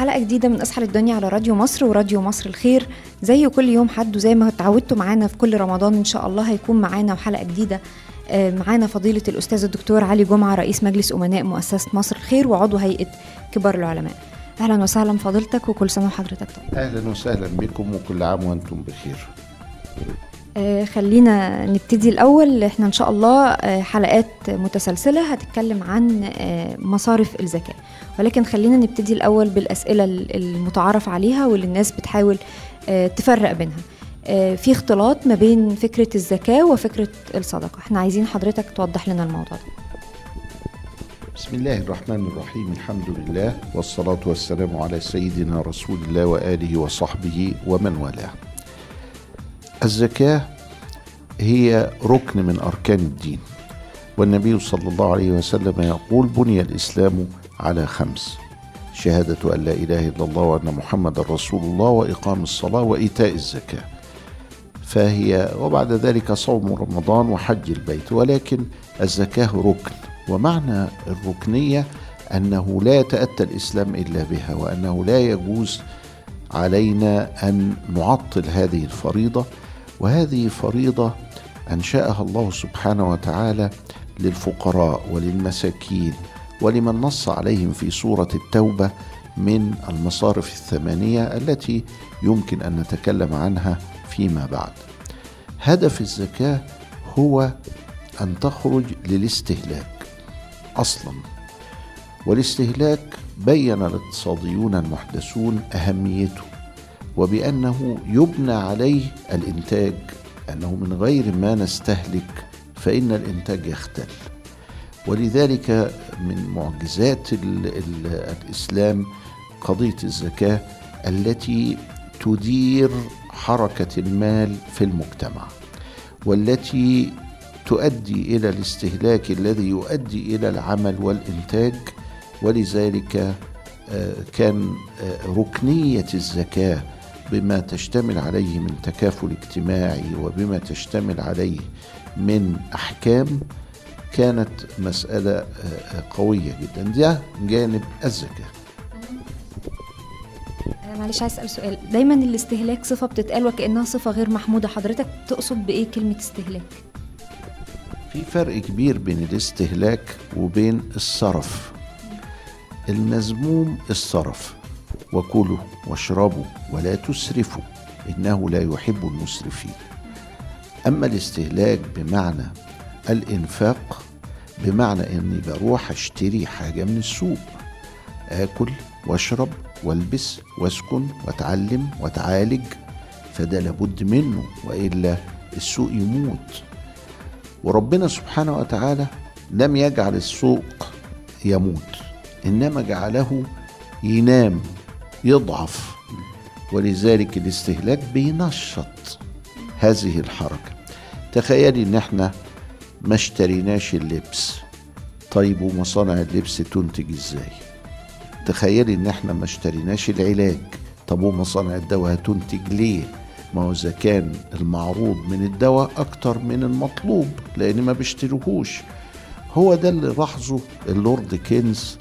حلقة جديدة من أسحر الدنيا على راديو مصر وراديو مصر الخير. زي كل يوم حد وزي ما اتعودتوا معانا في كل رمضان إن شاء الله هيكون معانا وحلقة جديدة. آه، معانا فضيلة الأستاذ الدكتور علي جمعة رئيس مجلس أمناء مؤسسة مصر الخير وعضو هيئة كبار العلماء. أهلا وسهلا فضيلتك وكل سنة وحضرتك طيب. أهلا وسهلا بكم وكل عام وأنتم بخير. خلينا نبتدي الأول. إحنا إن شاء الله آه، حلقات متسلسلة هتتكلم عن آه، مصارف الزكاة. ولكن خلينا نبتدي الأول بالأسئلة ال- المتعارف عليها واللي الناس بتحاول آه، تفرق بينها. آه، في اختلاط ما بين فكرة الزكاة وفكرة الصدقة. إحنا عايزين حضرتك توضح لنا الموضوع ده. بسم الله الرحمن الرحيم. الحمد لله والصلاة والسلام على سيدنا رسول الله وآله وصحبه ومن والاه. الزكاة هي ركن من أركان الدين. والنبي صلى الله عليه وسلم يقول بني الإسلام على خمس. شهادة أن لا إله إلا الله وأن محمد رسول الله وإقام الصلاة وإيتاء الزكاة. فهي وبعد ذلك صوم رمضان وحج البيت ولكن الزكاة ركن. ومعنى الركنية أنه لا يتأتى الإسلام إلا بها وأنه لا يجوز علينا أن نعطل هذه الفريضة وهذه فريضة أنشأها الله سبحانه وتعالى للفقراء وللمساكين ولمن نص عليهم في سورة التوبة من المصارف الثمانية التي يمكن أن نتكلم عنها فيما بعد. هدف الزكاة هو أن تخرج للاستهلاك أصلا. والاستهلاك بين الاقتصاديون المحدثون أهميته. وبأنه يبنى عليه الإنتاج أنه من غير ما نستهلك فإن الإنتاج يختل. ولذلك من معجزات ال ال الإسلام قضية الزكاة التي تدير حركة المال في المجتمع والتي تؤدي إلى الاستهلاك الذي يؤدي إلى العمل والإنتاج. ولذلك آه، كان آه، ركنية الزكاة بما تشتمل عليه من تكافل اجتماعي وبما تشتمل عليه من أحكام كانت مسألة آه، آه، قوية جدا. ده جانب الزكاة. آه، معلش عايز أسأل سؤال. دايما الاستهلاك صفة بتتقال وكأنها صفة غير محمودة. حضرتك تقصد بإيه كلمة استهلاك؟ في فرق كبير بين الاستهلاك وبين الصرف. المذموم الصرف. وكلوا واشربوا ولا تسرفوا إنه لا يحب المسرفين. أما الاستهلاك بمعنى الإنفاق بمعنى إني بروح أشتري حاجة من السوق. آكل واشرب والبس واسكن واتعلم واتعالج فده لابد منه وإلا السوق يموت. وربنا سبحانه وتعالى لم يجعل السوق يموت إنما جعله ينام. يضعف. ولذلك الاستهلاك بينشط هذه الحركة. تخيلي إن إحنا ما اشتريناش اللبس. طيب ومصانع اللبس تنتج إزاي؟ تخيلي إن إحنا ما اشتريناش العلاج. طب ومصانع الدواء هتنتج ليه؟ ما هو إذا كان المعروض من الدواء أكتر من المطلوب لأن ما بيشتروهوش. هو ده اللي لاحظه اللورد كينز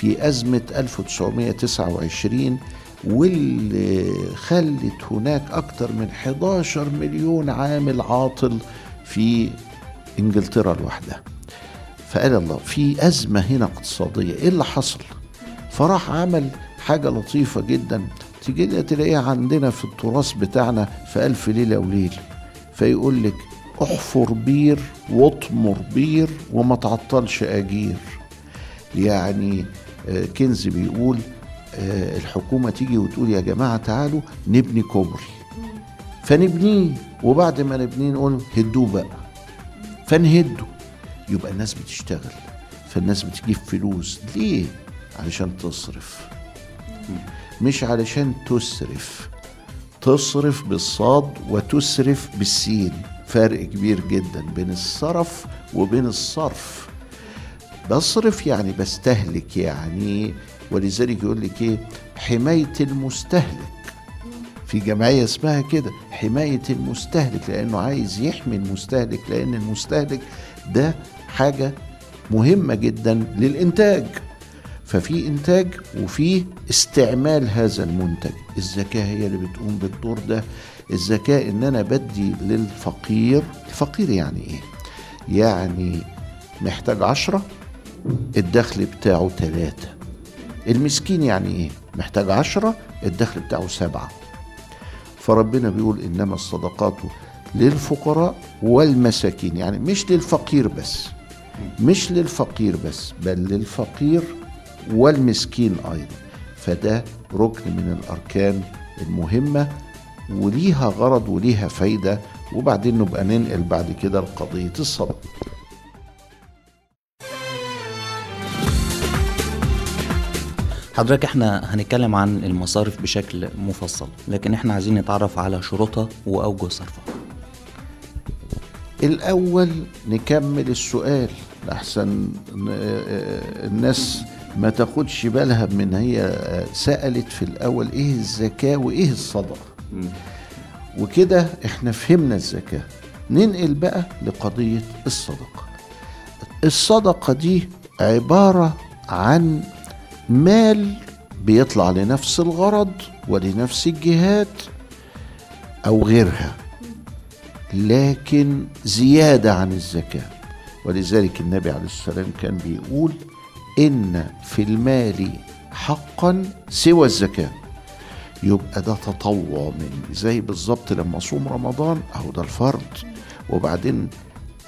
في أزمة 1929 واللي خلت هناك أكثر من 11 مليون عامل عاطل في إنجلترا لوحدها فقال الله في أزمة هنا اقتصادية. إيه اللي حصل؟ فراح عمل حاجة لطيفة جدا. تيجي تلاقيها عندنا في التراث بتاعنا في ألف ليلة وليلة. فيقول لك احفر بير واطمر بير وما تعطلش أجير. يعني كنز بيقول آه، الحكومة تيجي وتقول يا جماعة تعالوا نبني كوبري. فنبنيه وبعد ما نبنيه نقول هدوه بقى. فنهده. يبقى الناس بتشتغل. فالناس بتجيب فلوس. ليه؟ علشان تصرف. مش علشان تسرف تصرف بالصاد وتسرف بالسين. فرق كبير جدا بين الصرف وبين الصرف. بصرف يعني بستهلك يعني. ولذلك يقول لك إيه؟ حماية المستهلك. في جمعية اسمها كده حماية المستهلك لأنه عايز يحمي المستهلك لأن المستهلك ده حاجة مهمة جدا للإنتاج. ففي إنتاج وفي استعمال هذا المنتج. الزكاه هي اللي بتقوم بالدور ده. الزكاه إن أنا بدي للفقير الفقير يعني إيه؟ يعني محتاج عشرة الدخل بتاعه ثلاثة المسكين يعني إيه؟ محتاج عشرة الدخل بتاعه سبعة. فربنا بيقول إنما الصدقات للفقراء والمساكين. يعني مش للفقير بس مش للفقير بس بل للفقير والمسكين أيضا. فده ركن من الأركان المهمة وليها غرض وليها فايدة. وبعدين نبقى ننقل بعد كده لقضية الصدقة. حضرتك إحنا هنتكلم عن المصارف بشكل مفصل لكن إحنا عايزين نتعرف على شروطها وأوجه صرفها. الأول نكمل السؤال. لحسن الناس ما تاخدش بالها من هي سألت في الأول إيه الزكاة وإيه الصدقة. وكده إحنا فهمنا الزكاة. ننقل بقى لقضية الصدقة. الصدقة دي عبارة عن مال بيطلع لنفس الغرض ولنفس الجهات أو غيرها. لكن زيادة عن الزكاة. ولذلك النبي عليه السلام كان بيقول إن في المال حقا سوى الزكاة. يبقى ده تطوع مني زي بالظبط لما أصوم رمضان أهو ده الفرض. وبعدين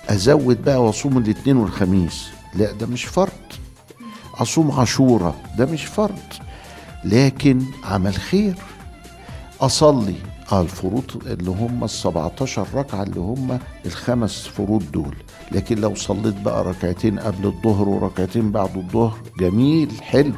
أزود بقى وأصوم الاثنين والخميس. لا ده مش فرض. أصوم عاشورة ده مش فرض. لكن عمل خير. أصلي آه الفروض اللي هم ال 17 ركعة اللي هم الخمس فروض دول. لكن لو صليت بقى ركعتين قبل الظهر وركعتين بعد الظهر جميل حلو.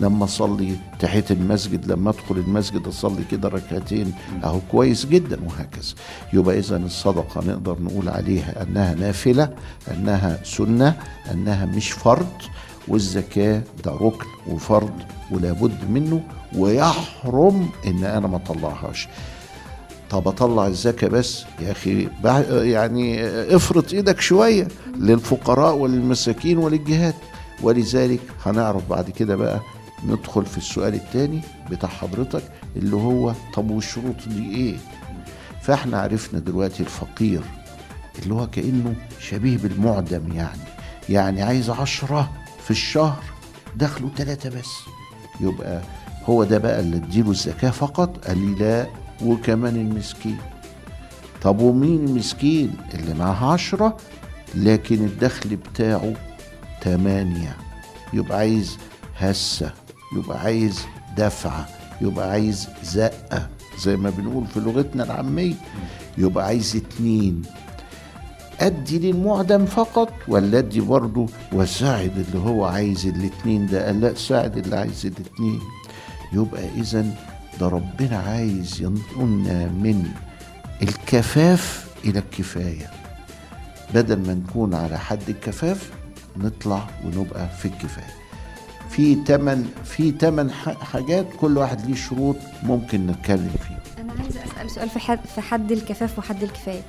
لما أصلي تحية المسجد لما أدخل المسجد أصلي كده ركعتين أهو كويس جدا وهكذا. يبقى اذا الصدقة نقدر نقول عليها أنها نافلة أنها سنة أنها مش فرض. والزكاة ده ركن وفرض ولا بد منه ويحرم إن أنا ما أطلعهاش. طب أطلع الزكاة بس؟ يا أخي يعني افرط إيدك شوية للفقراء وللمساكين وللجهات. ولذلك هنعرف بعد كده بقى ندخل في السؤال الثاني بتاع حضرتك اللي هو طب والشروط دي إيه؟ فإحنا عرفنا دلوقتي الفقير اللي هو كأنه شبيه بالمعدم يعني. يعني عايز عشرة في الشهر دخله ثلاثة بس. يبقى هو ده بقى اللي اديله الزكاة فقط؟ قال لي لا. وكمان المسكين. طب ومين المسكين؟ اللي معاه عشرة لكن الدخل بتاعه تمانية. يبقى عايز هسة يبقى عايز دفعة يبقى عايز زقة زي ما بنقول في لغتنا العامية. يبقى عايز اتنين. أدي للمعدم فقط ولا ادي برضه وساعد اللي هو عايز الاتنين ده. قال لا ساعد اللي عايز الاتنين. يبقى إذا ده ربنا عايز ينقلنا من الكفاف إلى الكفاية. بدل ما نكون على حد الكفاف نطلع ونبقى في الكفاية. في تمن في تمن حاجات كل واحد ليه شروط ممكن نتكلم فيه أنا عايزة أسأل سؤال في حد في حد الكفاف وحد الكفاية.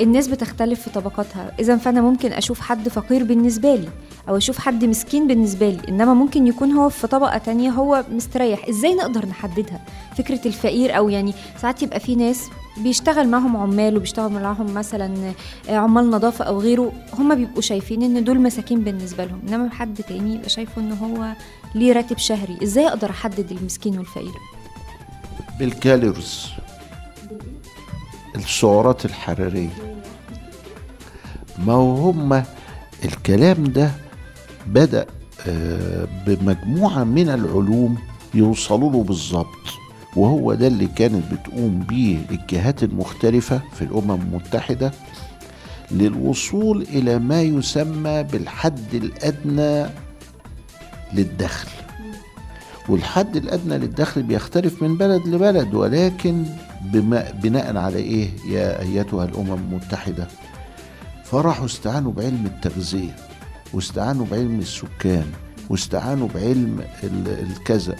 الناس بتختلف في طبقاتها. اذا فأنا ممكن أشوف حد فقير بالنسبة لي أو أشوف حد مسكين بالنسبة لي إنما ممكن يكون هو في طبقة تانية هو مستريح. إزاي نقدر نحددها؟ فكرة الفقير أو يعني ساعات يبقى في ناس بيشتغل معاهم عمال وبيشتغل معاهم مثلا عمال نظافة أو غيره هم بيبقوا شايفين إن دول مساكين بالنسبة لهم. إنما حد تاني يبقى شايفه إن هو ليه راتب شهري. إزاي أقدر أحدد المسكين والفقير؟ بالكالوريز. السعرات الحرارية. ما هم الكلام ده بدأ بمجموعة من العلوم يوصلوا له بالظبط وهو ده اللي كانت بتقوم بيه الجهات المختلفة في الأمم المتحدة للوصول إلى ما يسمى بالحد الأدنى للدخل. والحد الأدنى للدخل بيختلف من بلد لبلد ولكن بناء على إيه يا أيتها الأمم المتحدة؟ فراحوا استعانوا بعلم التغذية واستعانوا بعلم السكان واستعانوا بعلم الكذا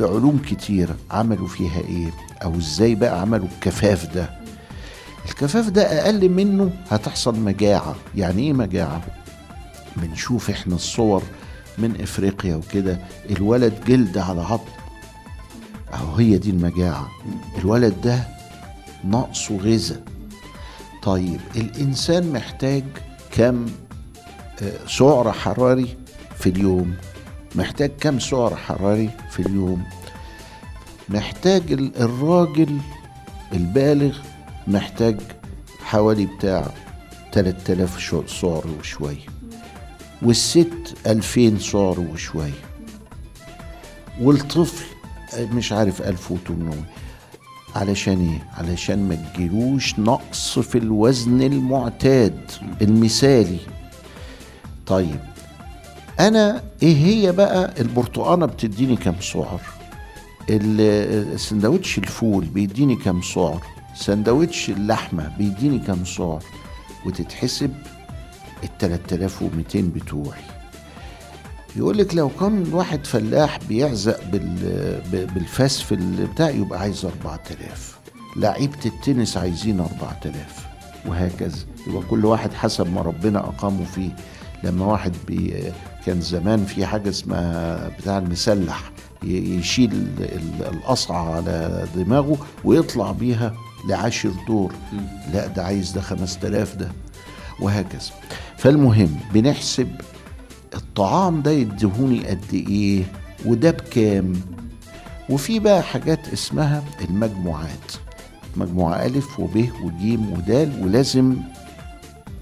بعلوم كتيرة. عملوا فيها إيه؟ أو إزاي بقى عملوا الكفاف ده؟ الكفاف ده أقل منه هتحصل مجاعة. يعني إيه مجاعة؟ بنشوف إحنا الصور من إفريقيا وكده الولد جلد على عظم أهو هي دي المجاعة. الولد ده نقصه غذاء. طيب الإنسان محتاج كم آه، سعر حراري في اليوم؟ محتاج كم سعر حراري في اليوم؟ محتاج ال- الراجل البالغ محتاج حوالي بتاع 3000 شو- سعر وشوية والست 2000 سعر وشوية والطفل مش عارف 1800 علشان إيه؟ علشان ما تجيلوش نقص في الوزن المعتاد المثالي. طيب أنا إيه هي بقى البرتقانة بتديني كام سعر؟ ال- السندوتش الفول بيديني كام سعر؟ سندوتش اللحمة بيديني كام سعر؟ وتتحسب ال 3200 بتوعي. يقول لك لو كان واحد فلاح بيعزق بالفاس في البتاع يبقى عايز 4000 لعيبة التنس عايزين 4000 وهكذا. يبقى كل واحد حسب ما ربنا أقامه فيه. لما واحد بي كان زمان في حاجة اسمها بتاع المسلح يشيل ال- القصعة على دماغه ويطلع بيها لعاشر دور. لا ده عايز ده 5000 ده. وهكذا. فالمهم بنحسب الطعام ده يديهوني قد إيه وده بكام؟ وفي بقى حاجات اسمها المجموعات. مجموعة ألف وب وجيم ودال ولازم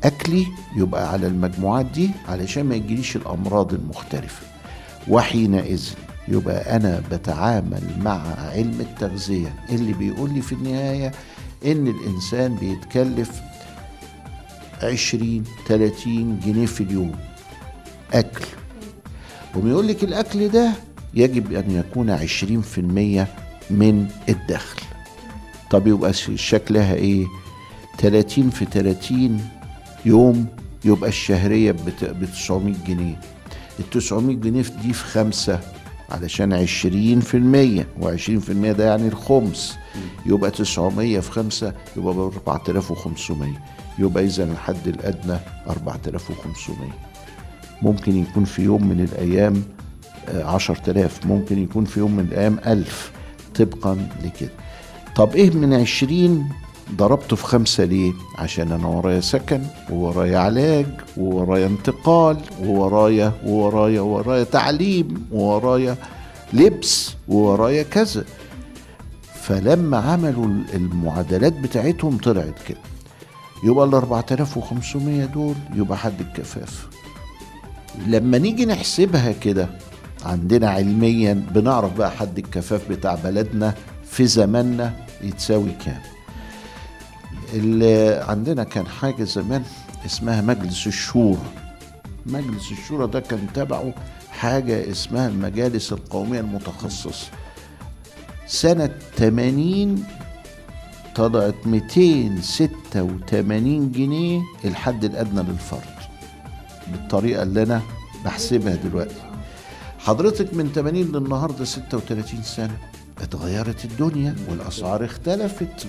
أكلي يبقى على المجموعات دي علشان ما يجيليش الأمراض المختلفة. وحينئذ يبقى أنا بتعامل مع علم التغذية اللي بيقول لي في النهاية إن الإنسان بيتكلف عشرين تلاتين جنيه في اليوم. أكل. وبيقول لك الأكل ده يجب أن يكون عشرين في المية من الدخل. طب يبقى شكلها إيه؟ تلاتين في تلاتين يوم يبقى الشهرية ب 900 جنيه. ال 900 جنيه دي في خمسة علشان عشرين في المية وعشرين في المية ده يعني الخمس. يبقى 900 في خمسة يبقى ب 4500 يبقى إذا الحد الأدنى 4500 ممكن يكون في يوم من الأيام عشر تلاف ممكن يكون في يوم من الأيام ألف. طبقا لكده. طب إيه من عشرين ضربته في خمسة ليه؟ عشان أنا ورايا سكن وورايا علاج وورايا انتقال وورايا وورايا وورايا تعليم وورايا لبس وورايا كذا. فلما عملوا المعادلات بتاعتهم طلعت كده. يبقى ال 4500 دول يبقى حد الكفاف. لما نيجي نحسبها كده عندنا علميا بنعرف بقى حد الكفاف بتاع بلدنا في زماننا يتساوي كام. اللي عندنا كان حاجة زمان اسمها مجلس الشورى. مجلس الشورى ده كان تبعه حاجة اسمها المجالس القومية المتخصصة. سنة 80 طلعت 286 جنيه الحد الأدنى للفرد. بالطريقة اللي أنا بحسبها دلوقتي. حضرتك من 80 للنهاردة 36 سنة اتغيرت الدنيا والأسعار اختلفت.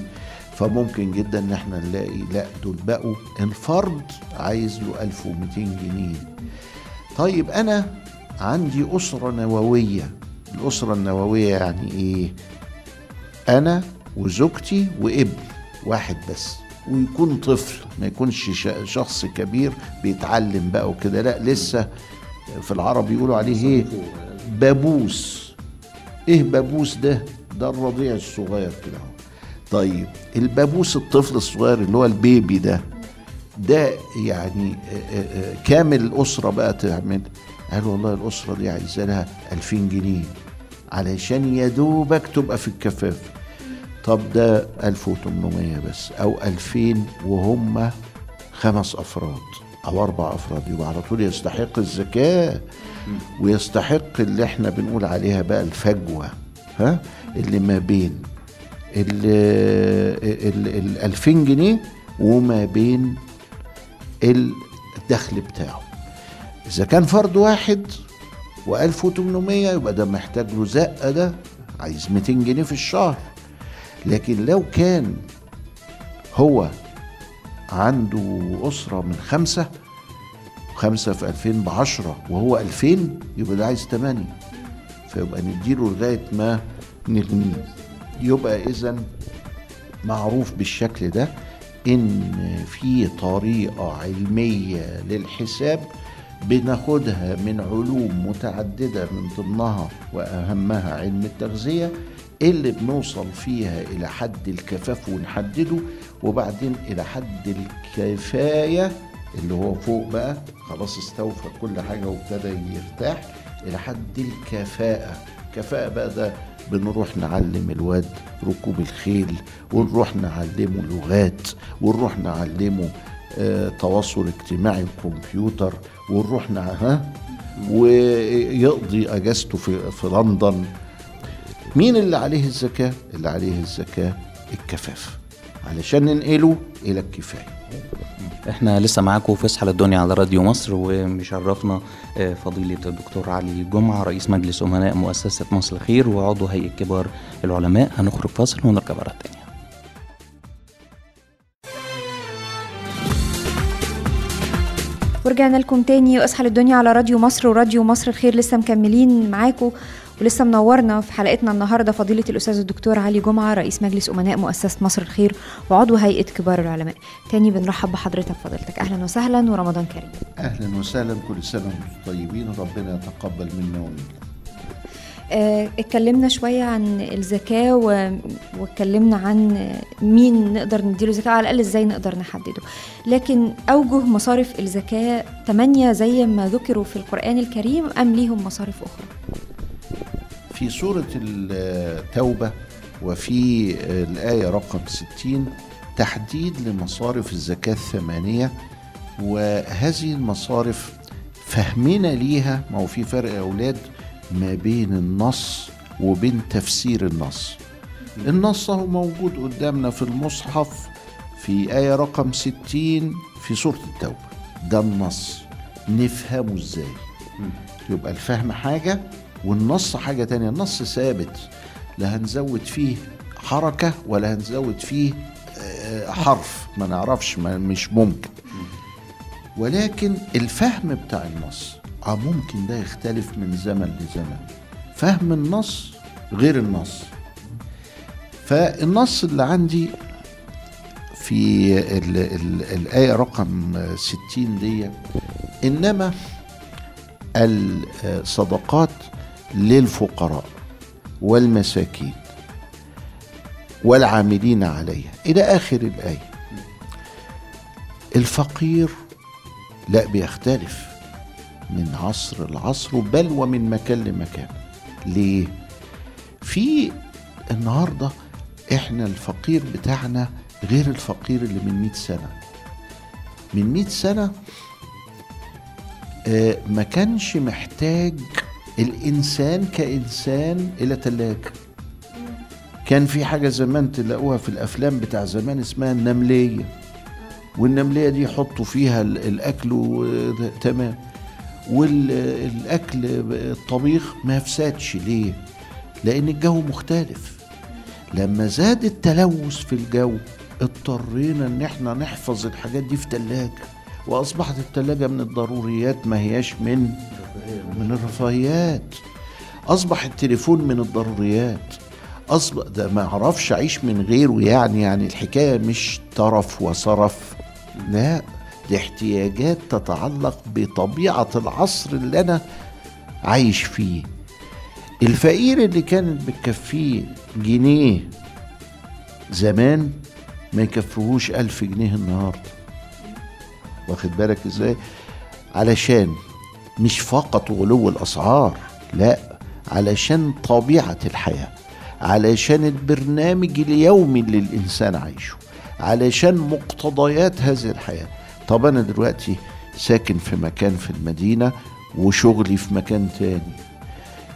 فممكن جدا إن إحنا نلاقي لا دول بقوا الفرد عايز له 1200 جنيه. طيب أنا عندي أسرة نووية. الأسرة النووية يعني إيه؟ أنا وزوجتي وإبن واحد بس. ويكون طفل ما يكونش شخص كبير بيتعلم بقى وكده. لا لسه في العرب يقولوا عليه إيه؟ بابوس. إيه بابوس ده؟ ده الرضيع الصغير كده طيب البابوس الطفل الصغير اللي هو البيبي ده ده يعني كامل الأسرة بقى تعمل؟ قال والله الأسرة دي عايزة لها 2000 جنيه علشان يا دوبك تبقى في الكفاف. طب ده 1800 بس أو 2000 وهم خمس أفراد أو أربع أفراد يبقى على طول يستحق الزكاة ويستحق اللي إحنا بنقول عليها بقى الفجوة ها؟ اللي ما بين ال 2000 جنيه وما بين الدخل بتاعه. إذا كان فرد واحد و1800 يبقى ده محتاج له زقة ده عايز 200 جنيه في الشهر. لكن لو كان هو عنده أسرة من خمسة وخمسة في ألفين بعشرة وهو ألفين يبقى ده عايز تمانية. فيبقى نديله لغاية ما نغنيه يبقى إذا معروف بالشكل ده إن في طريقة علمية للحساب بناخدها من علوم متعددة من ضمنها وأهمها علم التغذية اللي بنوصل فيها إلى حد الكفاف ونحدده وبعدين إلى حد الكفاية اللي هو فوق بقى. خلاص استوفى كل حاجة وابتدى يرتاح إلى حد الكفاءة. كفاءة بقى ده بنروح نعلم الواد ركوب الخيل ونروح نعلمه لغات ونروح نعلمه آه تواصل اجتماعي وكمبيوتر ونروح. ها؟ ويقضي أجازته في في لندن. مين اللي عليه الزكاة؟ اللي عليه الزكاة الكفاف. علشان ننقله إلى الكفاية. إحنا لسه معاكم في اسحل الدنيا على راديو مصر ومشرفنا آه، فضيلة الدكتور علي جمعة رئيس مجلس أمناء مؤسسة مصر الخير وعضو هيئة كبار العلماء. هنخرج فاصل ونرجع مرة تانية ورجعنا لكم تاني. واصحى للدنيا على راديو مصر وراديو مصر الخير لسه مكملين معاكم. ولسه منورنا في حلقتنا النهارده فضيلة الأستاذ الدكتور علي جمعة رئيس مجلس أمناء مؤسسة مصر الخير وعضو هيئة كبار العلماء. تاني بنرحب بحضرتك فضيلتك. أهلا وسهلا ورمضان كريم. أهلا وسهلا كل سنة وأنتم طيبين ربنا يتقبل منا ومنكم. آه، اتكلمنا شوية عن الزكاة و- واتكلمنا عن مين نقدر نديله زكاة على الأقل إزاي نقدر نحدده. لكن أوجه مصارف الزكاة تمانية زي ما ذكروا في القرآن الكريم أم ليهم مصارف أخرى؟ في سورة التوبة وفي الآية رقم 60 تحديد لمصارف الزكاة الثمانية وهذه المصارف فهمنا ليها ما هو في فرق يا أولاد ما بين النص وبين تفسير النص. النص هو موجود قدامنا في المصحف في آية رقم 60 في سورة التوبة. ده النص. نفهمه إزاي؟ يبقى الفهم حاجة والنص حاجة تانية النص ثابت. لا هنزود فيه حركة ولا هنزود فيه آه، حرف. ما نعرفش ما مش ممكن. ولكن الفهم بتاع النص آه ممكن ده يختلف من زمن لزمن. فهم النص غير النص. فالنص اللي عندي في ال ال الآية رقم 60 دي إنما الصدقات للفقراء والمساكين والعاملين عليها. إلى آخر الآية. الفقير لا بيختلف من عصر لعصر بل ومن مكان لمكان. ليه؟ في النهارده إحنا الفقير بتاعنا غير الفقير اللي من 100 سنة. من 100 سنة آه، ما كانش محتاج الإنسان كإنسان إلى ثلاجه كان في حاجة زمان تلاقوها في الأفلام بتاع زمان اسمها النملية. والنملية دي يحطوا فيها ال- الأكل و- تمام. والأكل الطبيخ ما يفسدش ليه؟ لأن الجو مختلف. لما زاد التلوث في الجو اضطرينا إن إحنا نحفظ الحاجات دي في تلاجة. وأصبحت التلاجة من الضروريات ما هياش من من الرفاهيات. أصبح التليفون من الضروريات. اصبح ده ما أعرفش أعيش من غيره يعني يعني الحكاية مش طرف وصرف. لا دي احتياجات تتعلق بطبيعة العصر اللي أنا عايش فيه. الفقير اللي كانت بتكفيه جنيه زمان ما يكفيهوش ألف جنيه النهاردة. واخد بالك إزاي؟ علشان مش فقط غلو الأسعار لا علشان طبيعة الحياة علشان البرنامج اليومي اللي الإنسان عايشه علشان مقتضيات هذه الحياة. طب أنا دلوقتي ساكن في مكان في المدينة وشغلي في مكان تاني.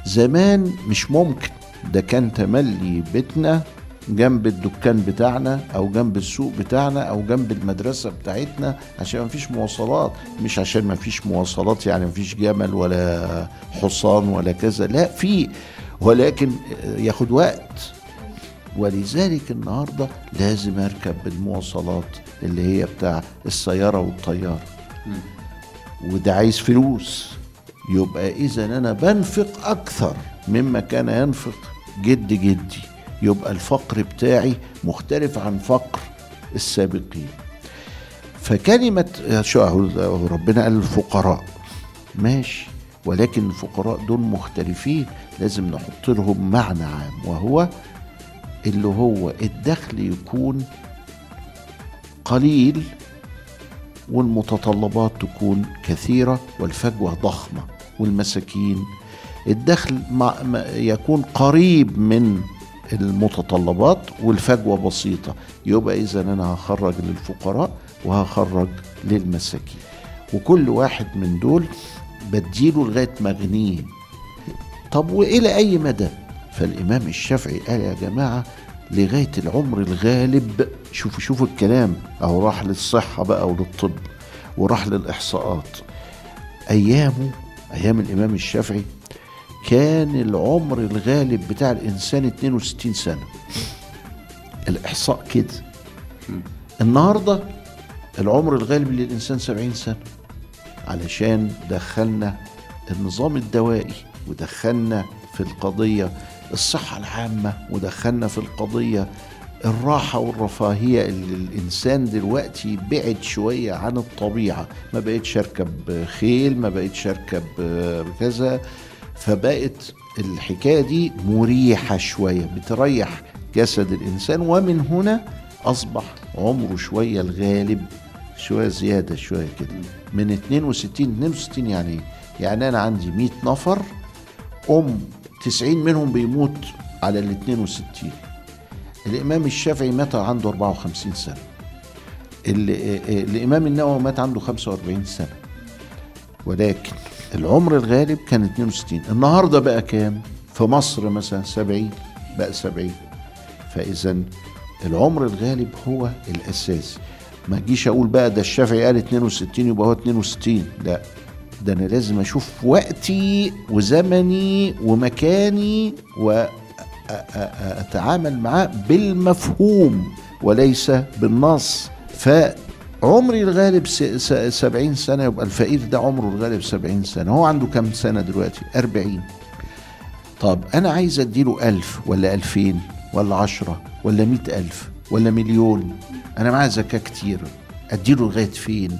زمان مش ممكن ده كان تملي بيتنا جنب الدكان بتاعنا أو جنب السوق بتاعنا أو جنب المدرسة بتاعتنا عشان ما فيش مواصلات. مش عشان ما فيش مواصلات يعني ما فيش جمل ولا حصان ولا كذا لا في. ولكن ياخد وقت. ولذلك النهارده لازم أركب بالمواصلات اللي هي بتاع السيارة والطيارة. وده عايز فلوس. يبقى اذا أنا بنفق أكثر مما كان ينفق جد جدي. يبقى الفقر بتاعي مختلف عن فقر السابقين. فكلمة ربنا قال الفقراء. ماشي. ولكن الفقراء دول مختلفين. لازم نحط لهم معنى عام وهو اللي هو الدخل يكون قليل والمتطلبات تكون كثيرة والفجوة ضخمة والمساكين. الدخل يكون قريب من المتطلبات والفجوة بسيطة. يبقى إذا أنا هخرج للفقراء وهخرج للمساكين. وكل واحد من دول بديله لغاية ما أغنيه طب وإلى أي مدى؟ فالإمام الشافعي قال يا جماعة لغاية العمر الغالب شوفوا شوفوا الكلام. أهو راح للصحة بقى وللطب وراح للإحصاءات. أيامه أيام الإمام الشافعي كان العمر الغالب بتاع الإنسان 62 سنة. الإحصاء كده. النهاردة العمر الغالب للإنسان 70 سنة. علشان دخلنا النظام الدوائي ودخلنا في القضية الصحة العامة ودخلنا في القضية الراحة والرفاهية اللي الإنسان دلوقتي بعد شوية عن الطبيعة. ما بقتش أركب خيل ما بقتش أركب كذا. فبقت الحكاية دي مريحة شوية بتريح جسد الإنسان ومن هنا أصبح عمره شوية الغالب شوية زيادة شوية كده. من 62 62 يعني إيه؟ يعني أنا عندي 100 نفر أم 90 منهم بيموت على ال 62 الإمام الشافعي مات عنده 54 سنة. الإمام النووي مات عنده 45 سنة. ولكن العمر الغالب كان 62 النهاردة بقى كام؟ في مصر مثلا 70 بقى 70 فإذا العمر الغالب هو الأساس. ما أجيش أقول بقى ده الشافعي قال 62 يبقى هو 62 لا ده أنا لازم أشوف وقتي وزمني ومكاني واتعامل معاه بالمفهوم وليس بالنص. فعمري الغالب سبعين سنة يبقى الفقير ده عمره الغالب سبعين سنة. هو عنده كم سنة دلوقتي؟ أربعين. طب أنا عايز أديله ألف ولا ألفين ولا عشرة ولا مئة ألف ولا مليون؟ أنا معايا زكاة كتير. أديله لغاية فين؟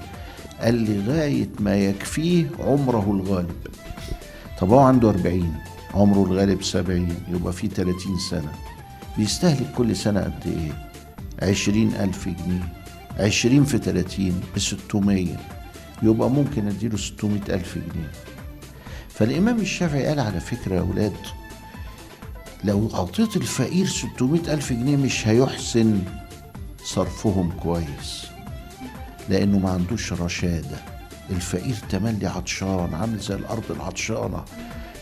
قال لي لغاية ما يكفيه عمره الغالب. طب هو عنده أربعين عمره الغالب سبعين يبقى فيه تلاتين سنة. بيستهلك كل سنة قد إيه؟ عشرين ألف جنيه. عشرين في تلاتين بستمية يبقى ممكن أديله ستمائة ألف جنيه. فالإمام الشافعي قال على فكرة يا أولاد لو أعطيت الفقير ستمائة ألف جنيه مش هيحسن صرفهم كويس لأنه ما عندوش رشادة. الفقير تملي عطشان عامل زي الأرض العطشانة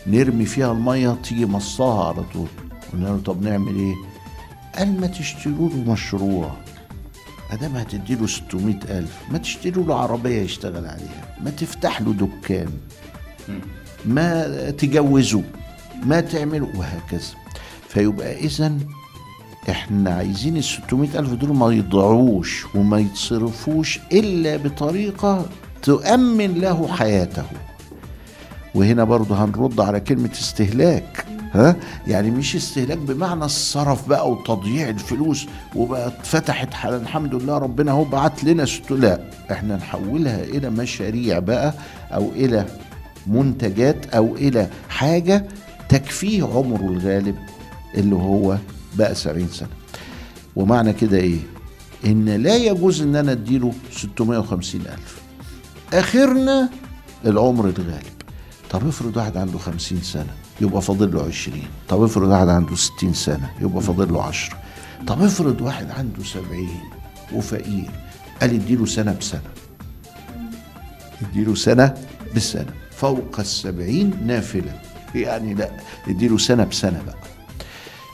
نرمي فيها المية تيجي مصاها على طول. قلنا له طب نعمل إيه؟ قال ما تشتروا له مشروع. أدام هتدي له 600 ألف ما تشتري له عربية يشتغل عليها ما تفتح له دكان ما تجوزه ما تعمله وهكذا. فيبقى إذا إحنا عايزين ال 600 ألف دول ما يضيعوش وما يتصرفوش إلا بطريقة تؤمن له حياته. وهنا برضه هنرد على كلمة استهلاك. ها؟ يعني مش استهلاك بمعنى الصرف بقى وتضييع الفلوس وبقى اتفتحت حال الحمد لله ربنا هو بعت لنا لا إحنا نحولها إلى مشاريع بقى أو إلى منتجات أو إلى حاجة تكفيه عمره الغالب اللي هو بقى 70 سنة. ومعنى كده إيه؟ إن لا يجوز إن أنا أديله 650 ألف. أخرنا العمر الغالب. طب افرض واحد عنده 50 سنة. يبقى فاضل له 20 طب افرض واحد عنده 60 سنة يبقى فاضل له 10 طب افرض واحد عنده 70 وفقير قال اديله سنة بسنة. اديله سنة بسنة. فوق السبعين نافلة. يعني لا اديله سنة بسنة بقى.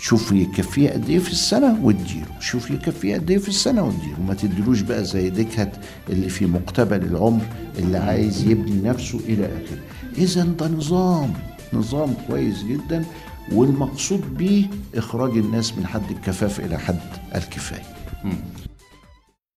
شوف يكفيه قد إيه في السنة واديله. شوف يكفيه قد إيه في السنة واديله. ما تديلوش بقى زي دكهت اللي في مقتبل العمر اللي عايز يبني نفسه إلى آخره. اذا ده نظام. نظام كويس جدا والمقصود به إخراج الناس من حد الكفاف إلى حد الكفاية.